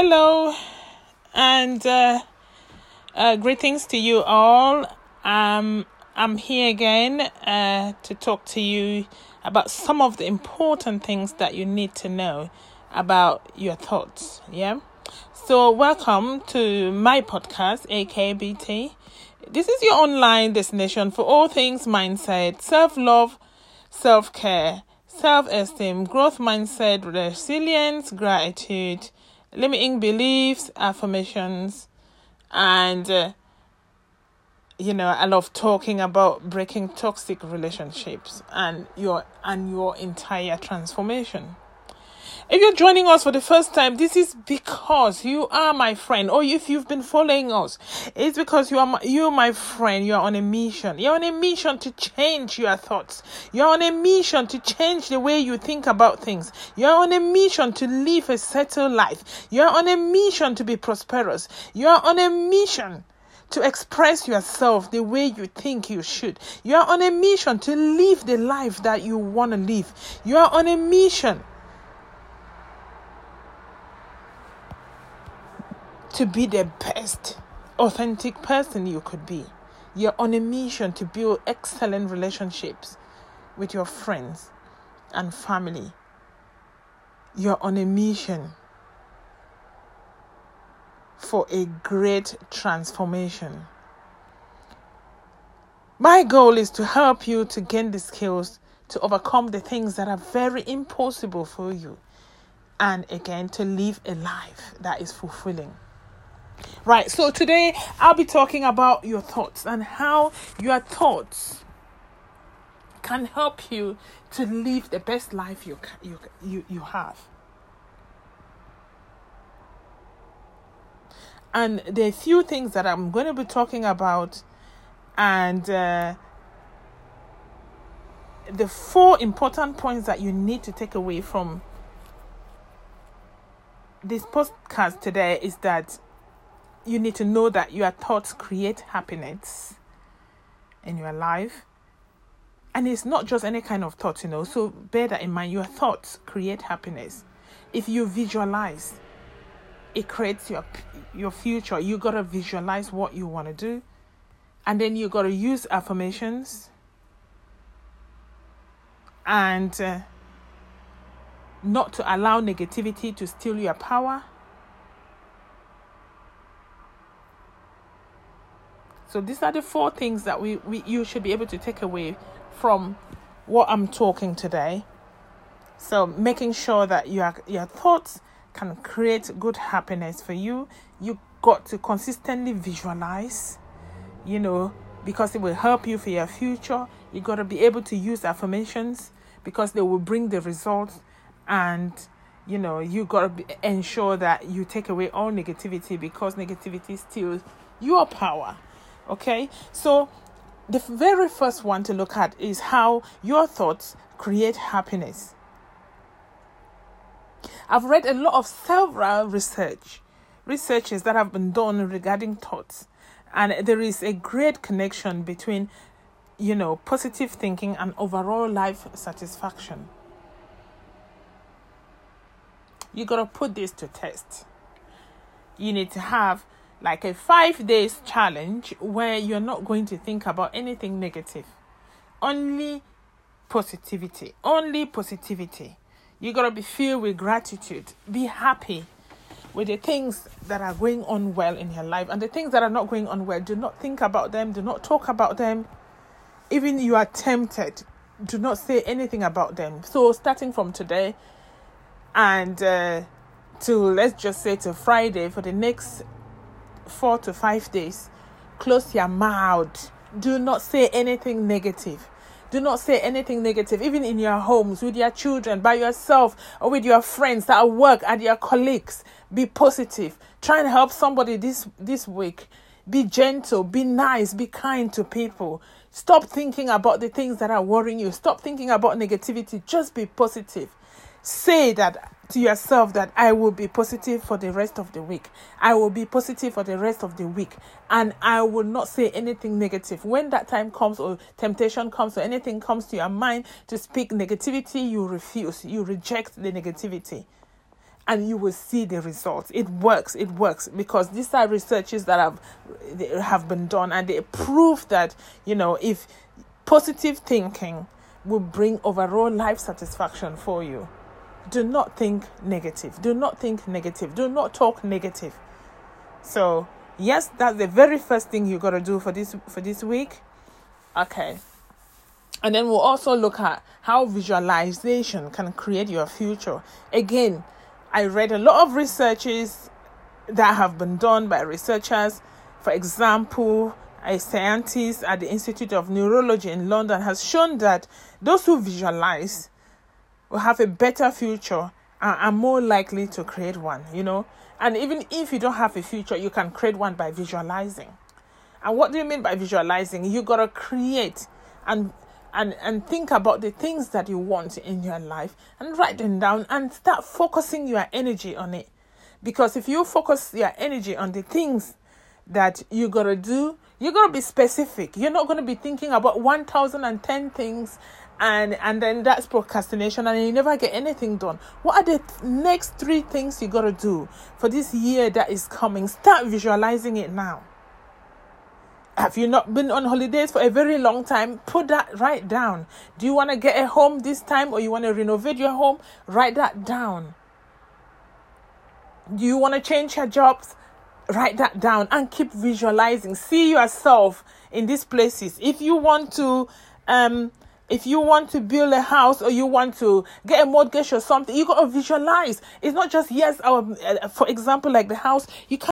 hello, and uh, uh, greetings to you all. Um, I'm here again uh, to talk to you about some of the important things that you need to know about your thoughts. Yeah. So, welcome to my podcast, AKBT. This is your online destination for all things mindset, self love, self care, self esteem, growth mindset, resilience, gratitude, limiting beliefs, affirmations, and uh, you know i love talking about breaking toxic relationships and your and your entire transformation if you're joining us for the first time this is because you are my friend. Or if you've been following us it's because you are my, you're my friend. You're on a mission. You're on a mission to change your thoughts. You're on a mission to change the way you think about things. You're on a mission to live a settled life. You're on a mission to be prosperous. You're on a mission to express yourself the way you think you should. You are on a mission to live the life that you want to live. You are on a mission to be the best authentic person you could be. You're on a mission to build excellent relationships with your friends and family. You're on a mission for a great transformation. My goal is to help you to gain the skills to overcome the things that are very impossible for you and again to live a life that is fulfilling. Right, so today I'll be talking about your thoughts and how your thoughts can help you to live the best life you you you, you have. and there are few things that I'm going to be talking about, and uh, the four important points that you need to take away from this podcast today is that you need to know that your thoughts create happiness in your life. And it's not just any kind of thoughts, you know. So bear that in mind. Your thoughts create happiness. If you visualize, it creates your your future. You gotta visualize what you want to do, and then you gotta use affirmations and uh, not to allow negativity to steal your power. So these are the four things that we, we you should be able to take away from what I'm talking today. So making sure that your your thoughts can create good happiness for you. You got to consistently visualize, you know, because it will help you for your future. You got to be able to use affirmations because they will bring the results and you know you got to ensure that you take away all negativity because negativity steals your power okay so the very first one to look at is how your thoughts create happiness I've read a lot of several research, researches that have been done regarding thoughts, and there is a great connection between, you know, positive thinking and overall life satisfaction. You gotta put this to test. You need to have like a five days challenge where you're not going to think about anything negative, only positivity, only positivity you got to be filled with gratitude. Be happy with the things that are going on well in your life and the things that are not going on well. Do not think about them. Do not talk about them. Even you are tempted, do not say anything about them. So starting from today and uh, to let's just say to Friday for the next four to five days, close your mouth. Do not say anything negative do not say anything negative, even in your homes, with your children, by yourself, or with your friends at work, at your colleagues. Be positive. Try and help somebody this this week. Be gentle, be nice, be kind to people. Stop thinking about the things that are worrying you. Stop thinking about negativity. Just be positive. Say that to yourself that I will be positive for the rest of the week. I will be positive for the rest of the week. And I will not say anything negative. When that time comes or temptation comes or anything comes to your mind to speak negativity, you refuse. You reject the negativity. and you will see the results. It works. It works because these are researches that have have been done, and they prove that you know if positive thinking will bring overall life satisfaction for you. Do not think negative. Do not think negative. Do not talk negative. So yes, that's the very first thing you gotta do for this for this week. Okay. And then we'll also look at how visualization can create your future. Again, I read a lot of researches that have been done by researchers. For example, a scientist at the Institute of Neurology in London has shown that those who visualize will have a better future and are more likely to create one, you know. And even if you don't have a future, you can create one by visualizing. And what do you mean by visualizing? You gotta create and and and think about the things that you want in your life and write them down and start focusing your energy on it because if you focus your energy on the things that you gotta do you're gonna be specific you're not gonna be thinking about 1010 things and and then that's procrastination and you never get anything done what are the th- next three things you gotta do for this year that is coming start visualizing it now have you not been on holidays for a very long time? Put that right down. Do you want to get a home this time or you want to renovate your home? Write that down. Do you want to change your jobs? Write that down and keep visualizing. See yourself in these places. If you want to um if you want to build a house or you want to get a mortgage or something, you got to visualize. It's not just yes, our, uh, for example, like the house. You can